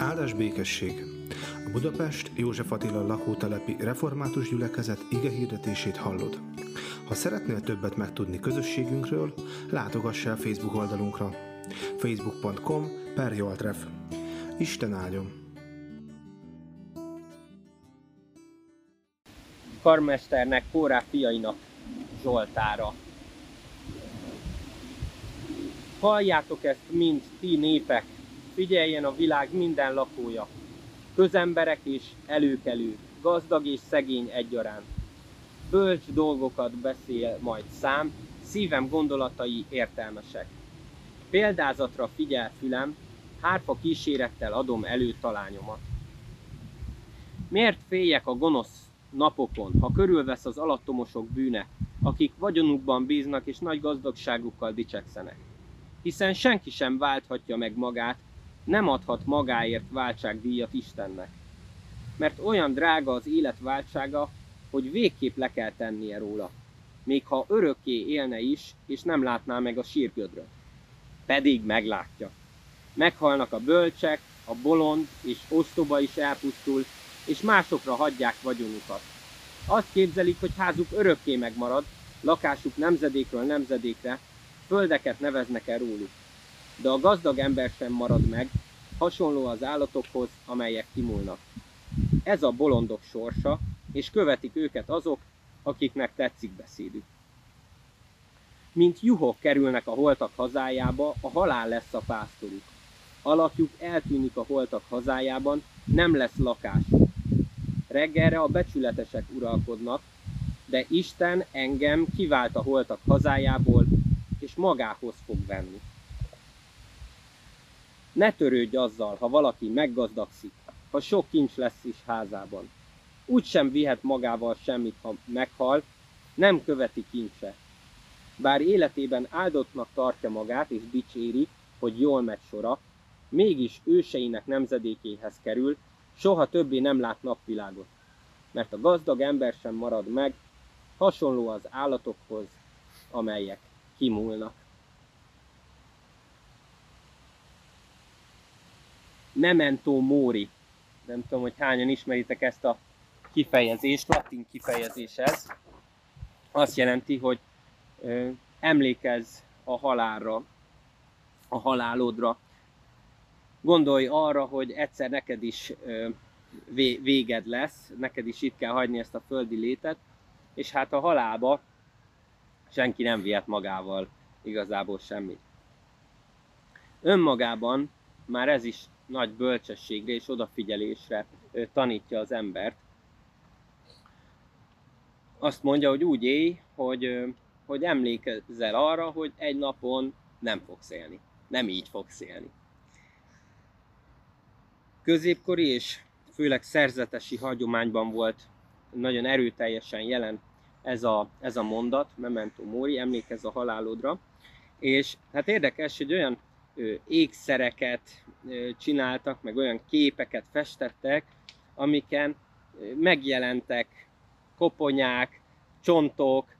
Áldás békesség! A Budapest József Attila lakótelepi református gyülekezet ige hirdetését hallod. Ha szeretnél többet megtudni közösségünkről, látogass el Facebook oldalunkra facebook.com per Joltref. Isten áldjon! karmesternek, Kórá fiainak Zsoltára. Halljátok ezt mind ti népek, figyeljen a világ minden lakója, közemberek és előkelők, gazdag és szegény egyaránt. Bölcs dolgokat beszél majd szám, szívem gondolatai értelmesek. Példázatra figyel fülem, hárfa kísérettel adom elő talányomat. Miért féljek a gonosz napokon, ha körülvesz az alattomosok bűne, akik vagyonukban bíznak és nagy gazdagságukkal dicsekszenek? Hiszen senki sem válthatja meg magát, nem adhat magáért váltságdíjat Istennek. Mert olyan drága az élet váltsága, hogy végképp le kell tennie róla. Még ha örökké élne is, és nem látná meg a sírgödröt. Pedig meglátja. Meghalnak a bölcsek, a bolond és ostoba is elpusztul, és másokra hagyják vagyonukat. Azt képzelik, hogy házuk örökké megmarad, lakásuk nemzedékről nemzedékre, földeket neveznek el róluk. De a gazdag ember sem marad meg, hasonló az állatokhoz, amelyek kimúlnak. Ez a bolondok sorsa, és követik őket azok, akiknek tetszik beszédük. Mint juhok kerülnek a holtak hazájába, a halál lesz a pásztoruk. Alakjuk eltűnik a holtak hazájában, nem lesz lakásuk. Reggelre a becsületesek uralkodnak, de Isten engem kivált a holtak hazájából, és magához fog venni. Ne törődj azzal, ha valaki meggazdagszik, ha sok kincs lesz is házában. Úgy sem vihet magával semmit, ha meghal, nem követi kincse. Bár életében áldottnak tartja magát és dicséri, hogy jól megy sora, mégis őseinek nemzedékéhez kerül, soha többé nem lát napvilágot. Mert a gazdag ember sem marad meg, hasonló az állatokhoz, amelyek kimúlnak. Memento mori. Nem tudom, hogy hányan ismeritek ezt a kifejezést, latin kifejezés ez. Azt jelenti, hogy ö, emlékezz a halálra, a halálodra. Gondolj arra, hogy egyszer neked is ö, véged lesz, neked is itt kell hagyni ezt a földi létet, és hát a halálba senki nem vihet magával igazából semmit. Önmagában már ez is nagy bölcsességre és odafigyelésre tanítja az embert. Azt mondja, hogy úgy élj, hogy, hogy emlékezzel arra, hogy egy napon nem fogsz élni. Nem így fogsz élni. Középkori és főleg szerzetesi hagyományban volt nagyon erőteljesen jelen ez a, ez a mondat, memento mori, emlékezz a halálodra. És hát érdekes, hogy olyan ékszereket csináltak, meg olyan képeket festettek, amiken megjelentek koponyák, csontok,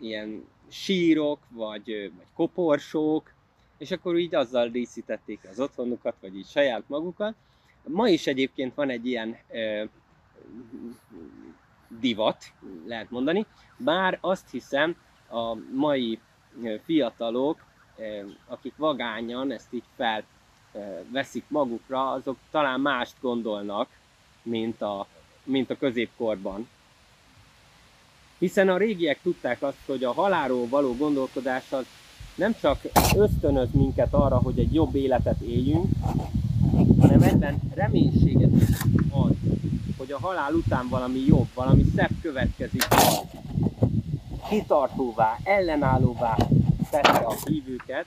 ilyen sírok, vagy, vagy koporsók, és akkor így azzal díszítették az otthonukat, vagy így saját magukat. Ma is egyébként van egy ilyen ö, divat, lehet mondani, bár azt hiszem a mai fiatalok, akik vagányan ezt így felveszik magukra, azok talán mást gondolnak, mint a, mint a középkorban. Hiszen a régiek tudták azt, hogy a halálról való gondolkodás az nem csak ösztönöz minket arra, hogy egy jobb életet éljünk, hanem ebben reménységet is ad, hogy a halál után valami jobb, valami szebb következik. Kitartóvá, ellenállóvá tette a hívőket,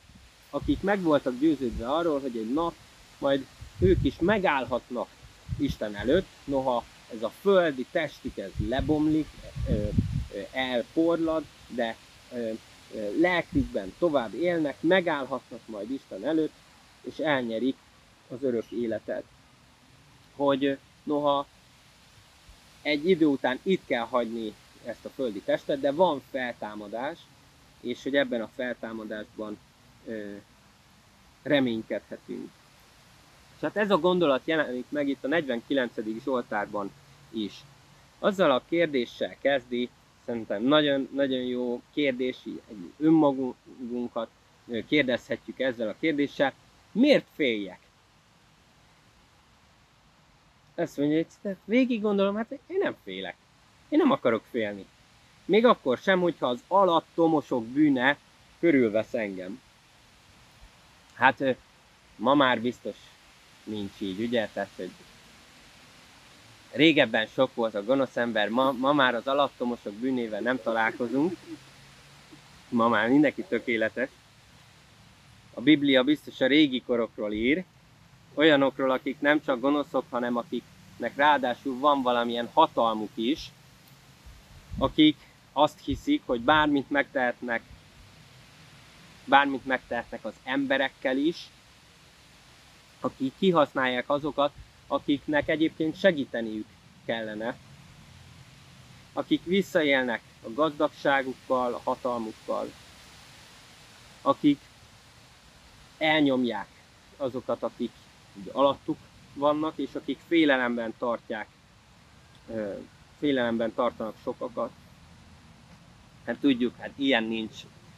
akik meg voltak győződve arról, hogy egy nap majd ők is megállhatnak Isten előtt, noha ez a földi testük ez lebomlik, elporlad, de lelkükben tovább élnek, megállhatnak majd Isten előtt, és elnyerik az örök életet. Hogy noha egy idő után itt kell hagyni ezt a földi testet, de van feltámadás, és hogy ebben a feltámadásban ö, reménykedhetünk. És hát ez a gondolat jelenik meg itt a 49. Zsoltárban is. Azzal a kérdéssel kezdi, szerintem nagyon, nagyon jó kérdés, egy önmagunkat kérdezhetjük ezzel a kérdéssel, miért féljek? Azt mondja, hogy végig gondolom, hát én nem félek. Én nem akarok félni. Még akkor sem, hogyha az alattomosok bűne körülvesz engem. Hát ma már biztos nincs így, ugye? Tehát, hogy régebben sok volt a gonosz ember, ma, ma már az alattomosok bűnével nem találkozunk. Ma már mindenki tökéletes. A Biblia biztos a régi korokról ír, olyanokról, akik nem csak gonoszok, hanem akiknek ráadásul van valamilyen hatalmuk is, akik azt hiszik, hogy bármit megtehetnek, bármit megtehetnek az emberekkel is, akik kihasználják azokat, akiknek egyébként segíteniük kellene, akik visszaélnek a gazdagságukkal, a hatalmukkal, akik elnyomják azokat, akik alattuk vannak, és akik félelemben tartják, félelemben tartanak sokakat. Hát tudjuk, hát ilyen nincs.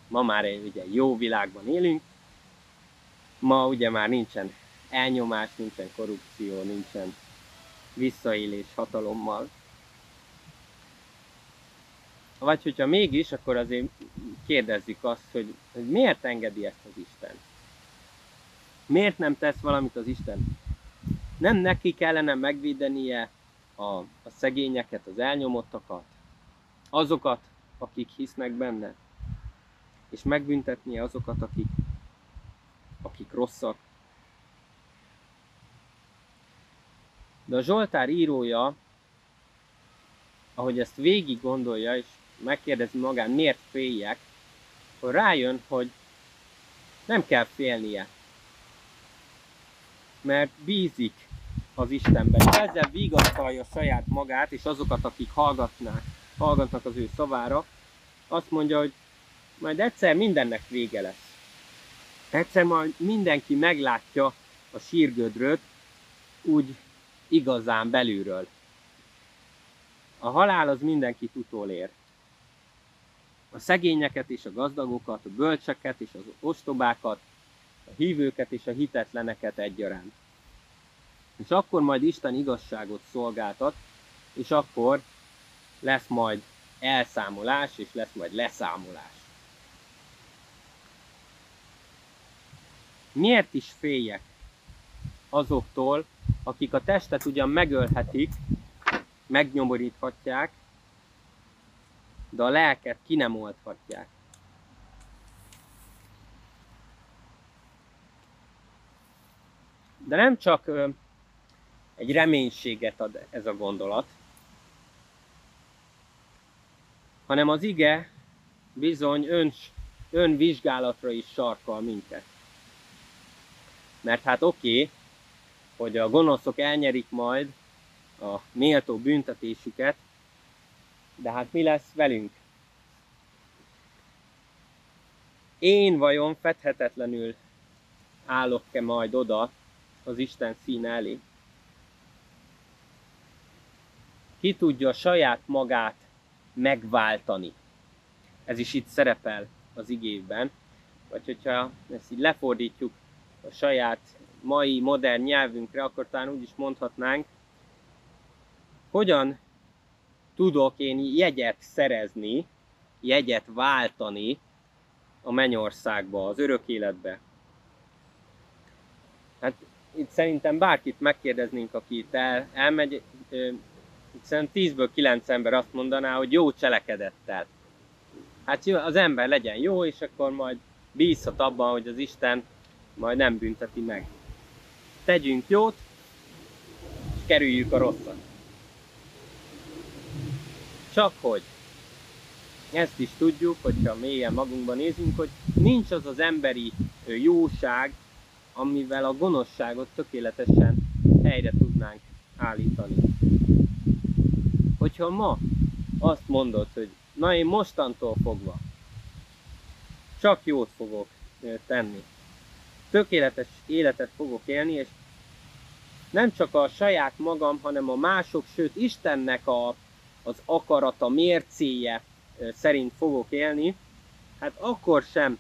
Ma már egy ugye jó világban élünk. Ma ugye már nincsen elnyomás, nincsen korrupció, nincsen visszaélés hatalommal. Vagy hogyha mégis, akkor azért kérdezzük azt, hogy, hogy miért engedi ezt az Isten? Miért nem tesz valamit az Isten? Nem neki kellene megvédenie a, a szegényeket, az elnyomottakat, azokat, akik hisznek benne, és megbüntetnie azokat, akik, akik rosszak. De a Zsoltár írója, ahogy ezt végig gondolja, és megkérdezi magán, miért féljek, akkor rájön, hogy nem kell félnie mert bízik az Istenben. Ezzel vigasztalja saját magát, és azokat, akik hallgatnák, hallgatnak az ő szavára, azt mondja, hogy majd egyszer mindennek vége lesz. Egyszer majd mindenki meglátja a sírgödröt úgy igazán belülről. A halál az mindenkit utolér. A szegényeket és a gazdagokat, a bölcseket és az ostobákat, a hívőket és a hitetleneket egyaránt. És akkor majd Isten igazságot szolgáltat, és akkor lesz majd elszámolás, és lesz majd leszámolás. Miért is féljek azoktól, akik a testet ugyan megölhetik, megnyomoríthatják, de a lelket ki nem oldhatják. De nem csak egy reménységet ad ez a gondolat, hanem az ige bizony ön, önvizsgálatra is sarkal minket. Mert hát oké, okay, hogy a gonoszok elnyerik majd a méltó büntetésüket, de hát mi lesz velünk? Én vajon fedhetetlenül állok-e majd oda az Isten színe elé. Ki tudja saját magát megváltani. Ez is itt szerepel az igében. Vagy hogyha ezt így lefordítjuk a saját mai modern nyelvünkre, akkor talán úgy is mondhatnánk, hogyan tudok én jegyet szerezni, jegyet váltani a mennyországba, az örök életbe. Hát itt szerintem bárkit megkérdeznénk, aki itt el, elmegy, szerintem 10-ből 9 ember azt mondaná, hogy jó cselekedettel. Hát az ember legyen jó, és akkor majd bízhat abban, hogy az Isten majd nem bünteti meg. Tegyünk jót, és kerüljük a rosszat. Csak hogy ezt is tudjuk, hogyha mélyen magunkban nézünk, hogy nincs az az emberi jóság, amivel a gonoszságot tökéletesen helyre tudnánk állítani. Hogyha ma azt mondod, hogy na én mostantól fogva csak jót fogok tenni, tökéletes életet fogok élni, és nem csak a saját magam, hanem a mások, sőt Istennek a, az akarata, mércéje szerint fogok élni, hát akkor sem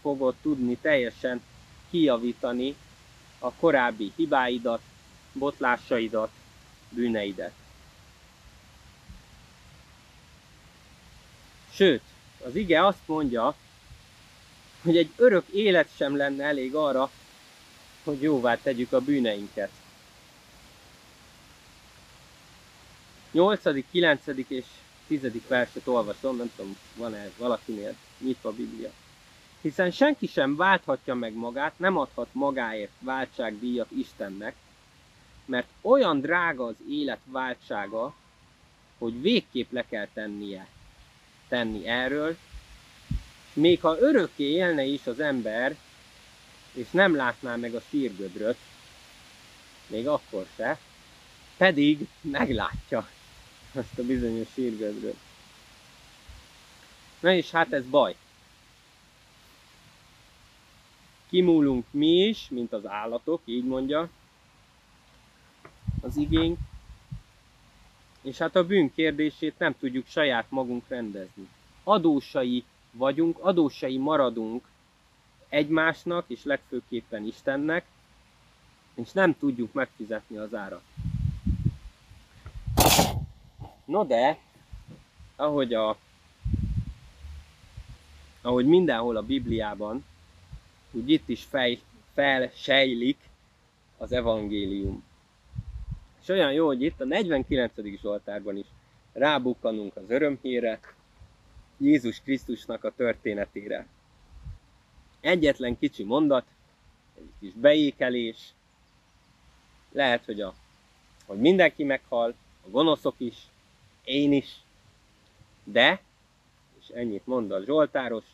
fogod tudni teljesen kijavítani a korábbi hibáidat, botlásaidat, bűneidet. Sőt, az ige azt mondja, hogy egy örök élet sem lenne elég arra, hogy jóvá tegyük a bűneinket. 8., 9. és 10. verset olvasom, nem tudom, van-e valakinél nyitva a Biblia. Hiszen senki sem válthatja meg magát, nem adhat magáért váltságdíjat Istennek, mert olyan drága az élet váltsága, hogy végképp le kell tennie, tenni erről, még ha örökké élne is az ember, és nem látná meg a sírgödröt, még akkor se, pedig meglátja azt a bizonyos sírgödröt. Na és hát ez baj. Kimúlunk mi is, mint az állatok, így mondja az igény, és hát a bűn kérdését nem tudjuk saját magunk rendezni. Adósai vagyunk, adósai maradunk egymásnak, és legfőképpen Istennek, és nem tudjuk megfizetni az árat. No de, ahogy, a, ahogy mindenhol a Bibliában, úgy itt is fej, felsejlik az evangélium. És olyan jó, hogy itt a 49. Zsoltárban is rábukkanunk az örömhírre, Jézus Krisztusnak a történetére. Egyetlen kicsi mondat, egy kis beékelés, lehet, hogy, a, hogy mindenki meghal, a gonoszok is, én is, de, és ennyit mond a Zsoltáros,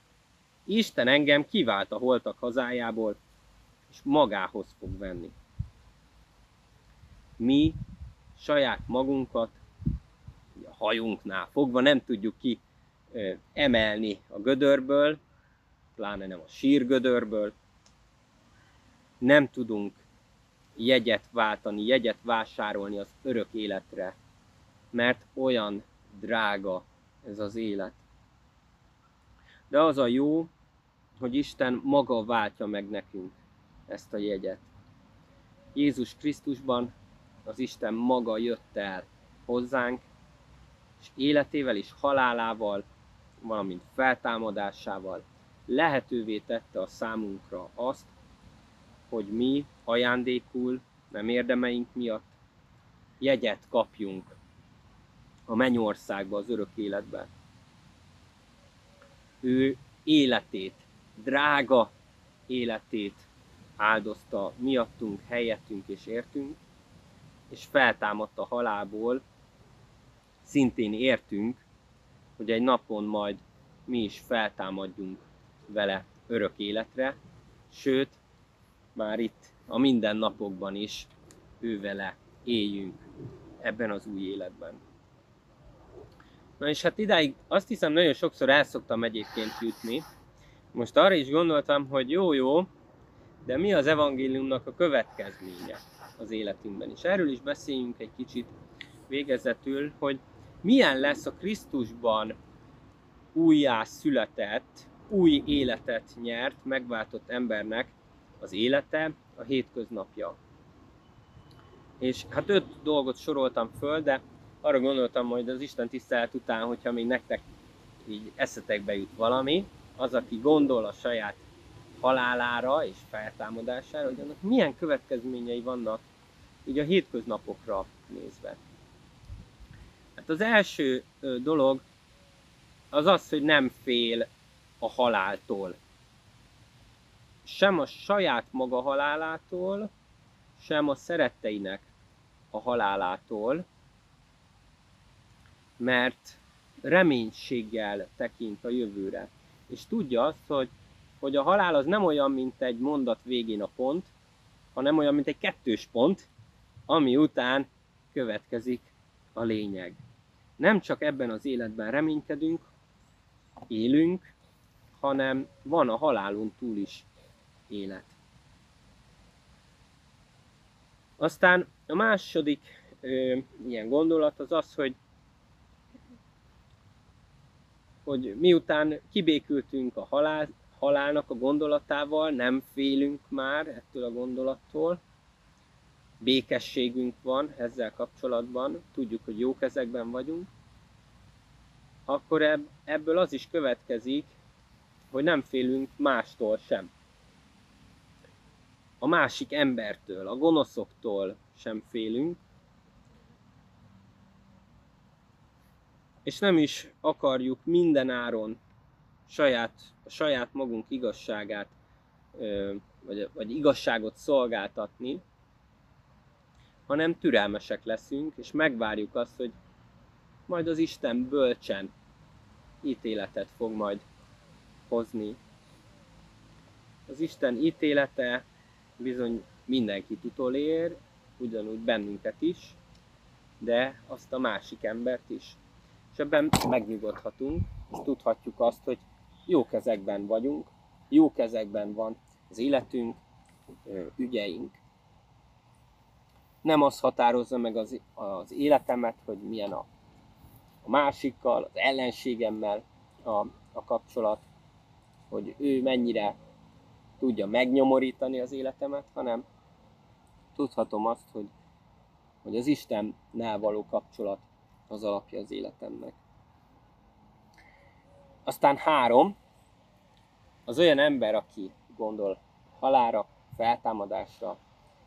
Isten engem kivált a holtak hazájából, és magához fog venni. Mi saját magunkat a hajunknál fogva nem tudjuk ki emelni a gödörből, pláne nem a sírgödörből. Nem tudunk jegyet váltani, jegyet vásárolni az örök életre, mert olyan drága ez az élet. De az a jó, hogy Isten maga váltja meg nekünk ezt a jegyet. Jézus Krisztusban az Isten maga jött el hozzánk, és életével és halálával, valamint feltámadásával lehetővé tette a számunkra azt, hogy mi ajándékul, nem érdemeink miatt jegyet kapjunk a mennyországba, az örök életbe. Ő életét, drága életét áldozta miattunk, helyettünk és értünk, és feltámadt a halálból, szintén értünk, hogy egy napon majd mi is feltámadjunk vele örök életre, sőt, már itt a mindennapokban is ő vele éljünk ebben az új életben. Na és hát idáig azt hiszem nagyon sokszor el szoktam egyébként jutni. Most arra is gondoltam, hogy jó-jó, de mi az evangéliumnak a következménye az életünkben. És erről is beszéljünk egy kicsit végezetül, hogy milyen lesz a Krisztusban újjá született, új életet nyert, megváltott embernek az élete, a hétköznapja. És hát öt dolgot soroltam föl, de arra gondoltam, hogy az Isten tisztelet után, hogyha még nektek így eszetekbe jut valami, az, aki gondol a saját halálára és feltámadására, hogy annak milyen következményei vannak így a hétköznapokra nézve. Hát az első dolog az az, hogy nem fél a haláltól. Sem a saját maga halálától, sem a szeretteinek a halálától, mert reménységgel tekint a jövőre. És tudja azt, hogy, hogy a halál az nem olyan, mint egy mondat végén a pont, hanem olyan, mint egy kettős pont, ami után következik a lényeg. Nem csak ebben az életben reménykedünk, élünk, hanem van a halálon túl is élet. Aztán a második ö, ilyen gondolat az az, hogy hogy miután kibékültünk a halál, halálnak a gondolatával, nem félünk már ettől a gondolattól, békességünk van ezzel kapcsolatban, tudjuk, hogy jó kezekben vagyunk, akkor ebből az is következik, hogy nem félünk mástól sem. A másik embertől, a gonoszoktól sem félünk, és nem is akarjuk mindenáron saját, a saját magunk igazságát, vagy, vagy igazságot szolgáltatni, hanem türelmesek leszünk, és megvárjuk azt, hogy majd az Isten bölcsen ítéletet fog majd hozni. Az Isten ítélete bizony mindenkit utolér, ugyanúgy bennünket is, de azt a másik embert is. És ebben megnyugodhatunk, és tudhatjuk azt, hogy jó kezekben vagyunk, jó kezekben van az életünk, ügyeink. Nem az határozza meg az, az életemet, hogy milyen a, a másikkal, az ellenségemmel a, a kapcsolat, hogy ő mennyire tudja megnyomorítani az életemet, hanem tudhatom azt, hogy, hogy az Istennel való kapcsolat az alapja az életemnek. Aztán három, az olyan ember, aki gondol halára, feltámadásra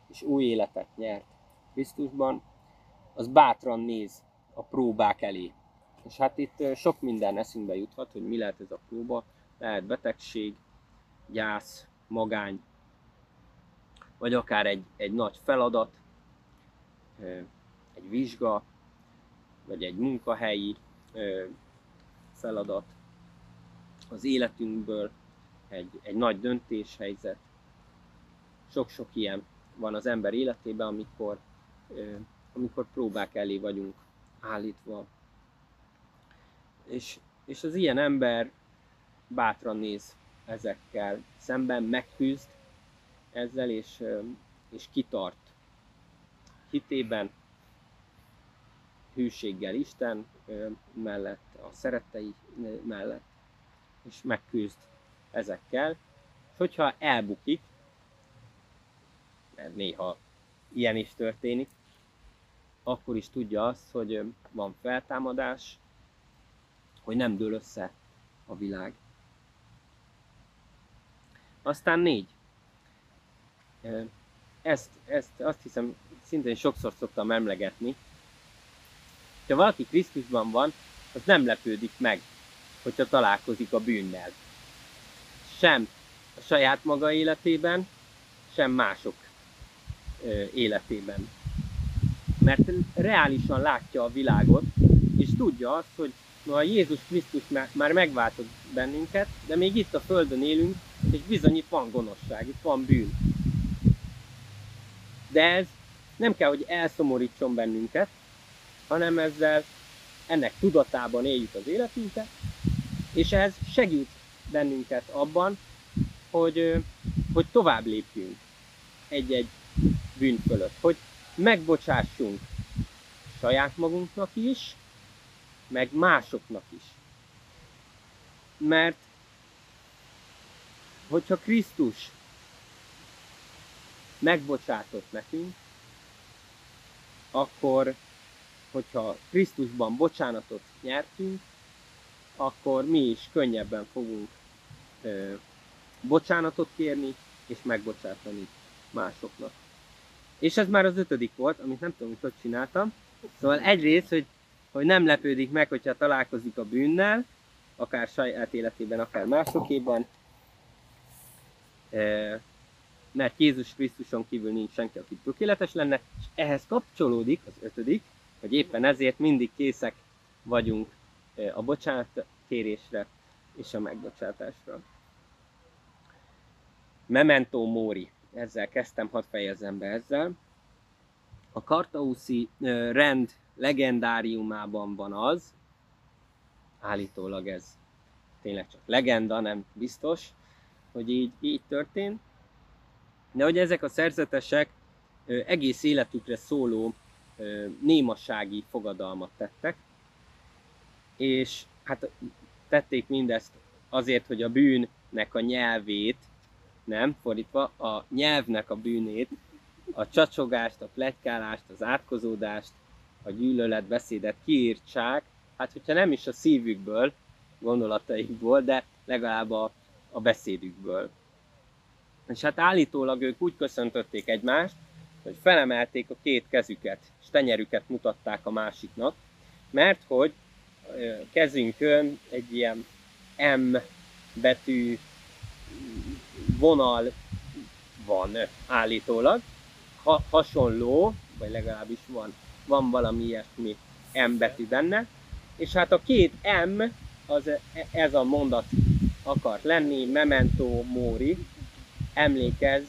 és új életet nyert Krisztusban, az bátran néz a próbák elé. És hát itt sok minden eszünkbe juthat, hogy mi lehet ez a próba. Lehet betegség, gyász, magány, vagy akár egy, egy nagy feladat, egy vizsga, vagy egy munkahelyi feladat, az életünkből egy, egy nagy döntéshelyzet. Sok-sok ilyen van az ember életében, amikor, amikor próbák elé vagyunk állítva. És, és az ilyen ember bátran néz ezekkel szemben, megküzd ezzel, és, és kitart hitében, hűséggel Isten mellett, a szerettei mellett, és megküzd ezekkel, és hogyha elbukik, mert néha ilyen is történik, akkor is tudja azt, hogy van feltámadás, hogy nem dől össze a világ. Aztán négy. Ezt, ezt azt hiszem szintén sokszor szoktam emlegetni. Ha valaki Krisztusban van, az nem lepődik meg, hogyha találkozik a bűnnel. Sem a saját maga életében, sem mások életében. Mert reálisan látja a világot, és tudja azt, hogy a Jézus Krisztus már megváltott bennünket, de még itt a Földön élünk, és bizony itt van gonoszság, itt van bűn. De ez nem kell, hogy elszomorítson bennünket, hanem ezzel ennek tudatában éljük az életünket, és ez segít bennünket abban, hogy, hogy tovább lépjünk egy-egy bűn fölött, hogy megbocsássunk saját magunknak is, meg másoknak is. Mert hogyha Krisztus megbocsátott nekünk, akkor, hogyha Krisztusban bocsánatot nyertünk, akkor mi is könnyebben fogunk ö, bocsánatot kérni, és megbocsátani másoknak. És ez már az ötödik volt, amit nem tudom, hogy hogy csináltam. Szóval egyrészt, hogy, hogy nem lepődik meg, hogyha találkozik a bűnnel, akár saját életében, akár másokéban, mert Jézus Krisztuson kívül nincs senki, aki tökéletes lenne, és ehhez kapcsolódik az ötödik, hogy éppen ezért mindig készek vagyunk a bocsánatkérésre és a megbocsátásra. Memento Mori. Ezzel kezdtem, hadd fejezem be ezzel. A Kartauszi rend legendáriumában van az, állítólag ez tényleg csak legenda, nem biztos, hogy így, így történt, de hogy ezek a szerzetesek egész életükre szóló némasági fogadalmat tettek, és hát tették mindezt azért, hogy a bűnnek a nyelvét, nem, fordítva, a nyelvnek a bűnét, a csacsogást, a pletykálást, az átkozódást, a gyűlöletbeszédet kiírtsák, hát hogyha nem is a szívükből, gondolataikból, de legalább a, a beszédükből. És hát állítólag ők úgy köszöntötték egymást, hogy felemelték a két kezüket, és tenyerüket mutatták a másiknak, mert hogy kezünkön egy ilyen M betű vonal van állítólag, ha, hasonló, vagy legalábbis van, van valami ilyesmi M betű benne, és hát a két M, az e, ez a mondat akart lenni, memento mori, emlékezz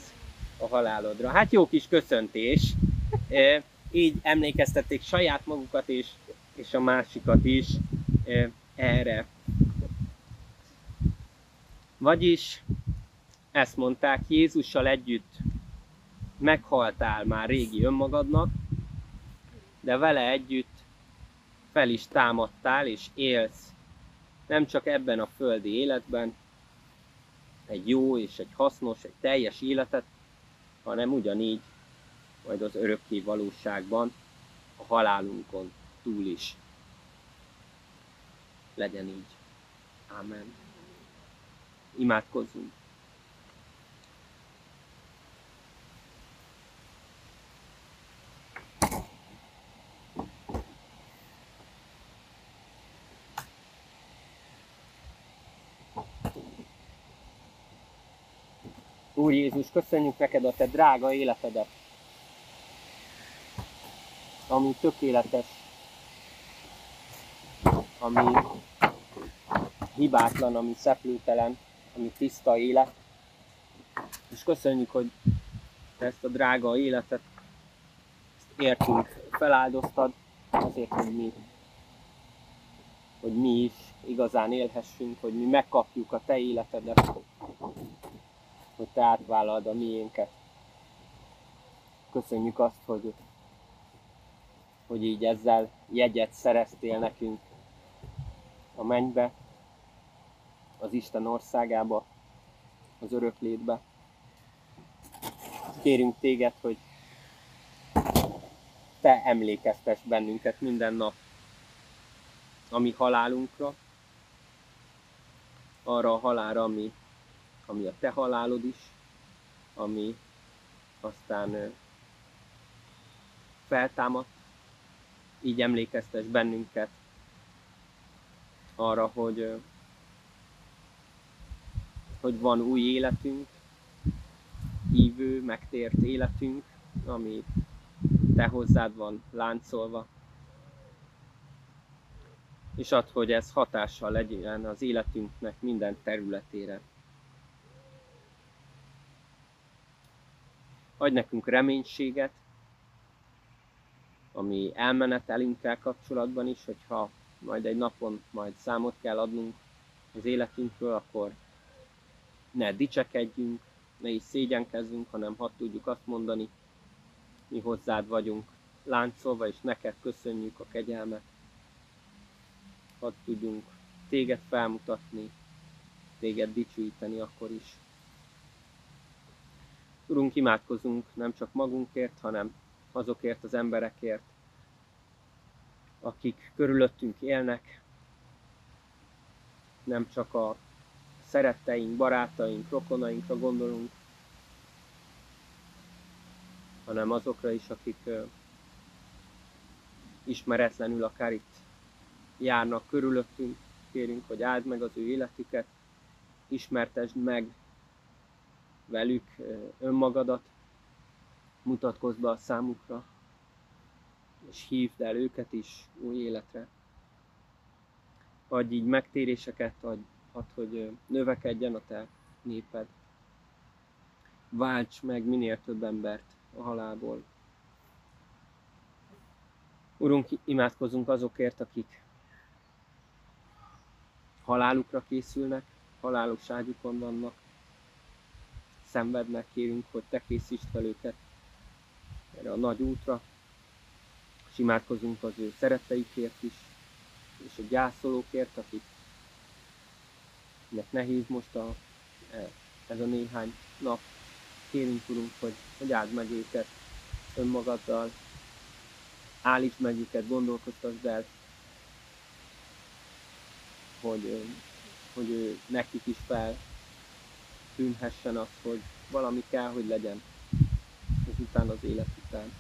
a halálodra. Hát jó kis köszöntés, így emlékeztették saját magukat és, és a másikat is erre. Vagyis ezt mondták, Jézussal együtt meghaltál már régi önmagadnak, de vele együtt fel is támadtál és élsz nem csak ebben a földi életben egy jó és egy hasznos, egy teljes életet, hanem ugyanígy majd az örökké valóságban, a halálunkon túl is. Legyen így. Amen. Imádkozzunk. Úr Jézus, köszönjük neked a te drága életedet, ami tökéletes, ami hibátlan, ami szeplőtelen, ami tiszta élet. És köszönjük, hogy ezt a drága életet ezt értünk, feláldoztad azért, hogy mi, hogy mi is igazán élhessünk, hogy mi megkapjuk a te életedet hogy te átvállalod a miénket. Köszönjük azt, hogy, hogy így ezzel jegyet szereztél nekünk a mennybe, az Isten országába, az öröklétbe. Kérünk téged, hogy te emlékeztes bennünket minden nap a mi halálunkra, arra a halára, ami ami a te halálod is, ami aztán feltámadt, így emlékeztes bennünket arra, hogy, hogy van új életünk, hívő, megtért életünk, ami te hozzád van láncolva, és ad, hogy ez hatással legyen az életünknek minden területére. adj nekünk reménységet, ami elmenetelünkkel kapcsolatban is, hogyha majd egy napon majd számot kell adnunk az életünkről, akkor ne dicsekedjünk, ne is szégyenkezzünk, hanem hadd tudjuk azt mondani, mi hozzád vagyunk láncolva, és neked köszönjük a kegyelmet. Hadd tudjunk téged felmutatni, téged dicsőíteni akkor is. Urunk, imádkozunk nem csak magunkért, hanem azokért az emberekért, akik körülöttünk élnek, nem csak a szeretteink, barátaink, rokonainkra gondolunk, hanem azokra is, akik ismeretlenül akár itt járnak körülöttünk. Kérünk, hogy áld meg az ő életüket, ismertesd meg velük önmagadat, mutatkozz be a számukra, és hívd el őket is új életre. Adj így megtéréseket, adj, add, hogy növekedjen a te néped. Válts meg minél több embert a halálból. Urunk, imádkozunk azokért, akik halálukra készülnek, halálos ágyukon vannak, szenvednek, kérünk, hogy te készítsd fel őket erre a nagy útra, és imádkozunk az ő szeretteikért is, és a gyászolókért, akik nek nehéz most a, ez a néhány nap. Kérünk, Urunk, hogy, hogy áld meg őket önmagaddal, állítsd meg őket, gondolkoztasd el, hogy, hogy ő nekik is fel tűnhessen az, hogy valami kell, hogy legyen után az élet után.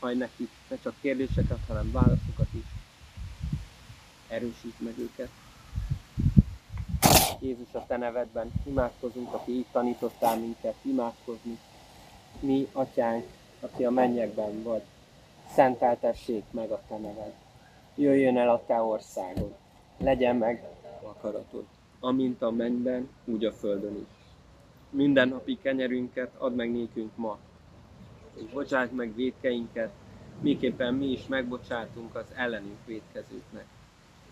Majd nekik ne csak kérdéseket, hanem válaszokat is. Erősítsd meg őket. Jézus a Te nevedben imádkozunk, aki így tanítottál minket imádkozni. Mi, Atyánk, aki a mennyekben vagy, szenteltessék meg a Te neved. Jöjjön el a Te országod, legyen meg akaratod, amint a mennyben, úgy a földön is. Minden napi kenyerünket add meg nékünk ma, és bocsáss meg védkeinket, miképpen mi is megbocsátunk az ellenünk védkezőknek.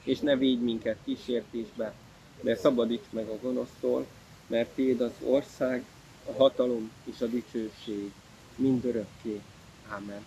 És ne védj minket kísértésbe, de szabadíts meg a gonosztól, mert Téd az ország, a hatalom és a dicsőség mindörökké. Amen.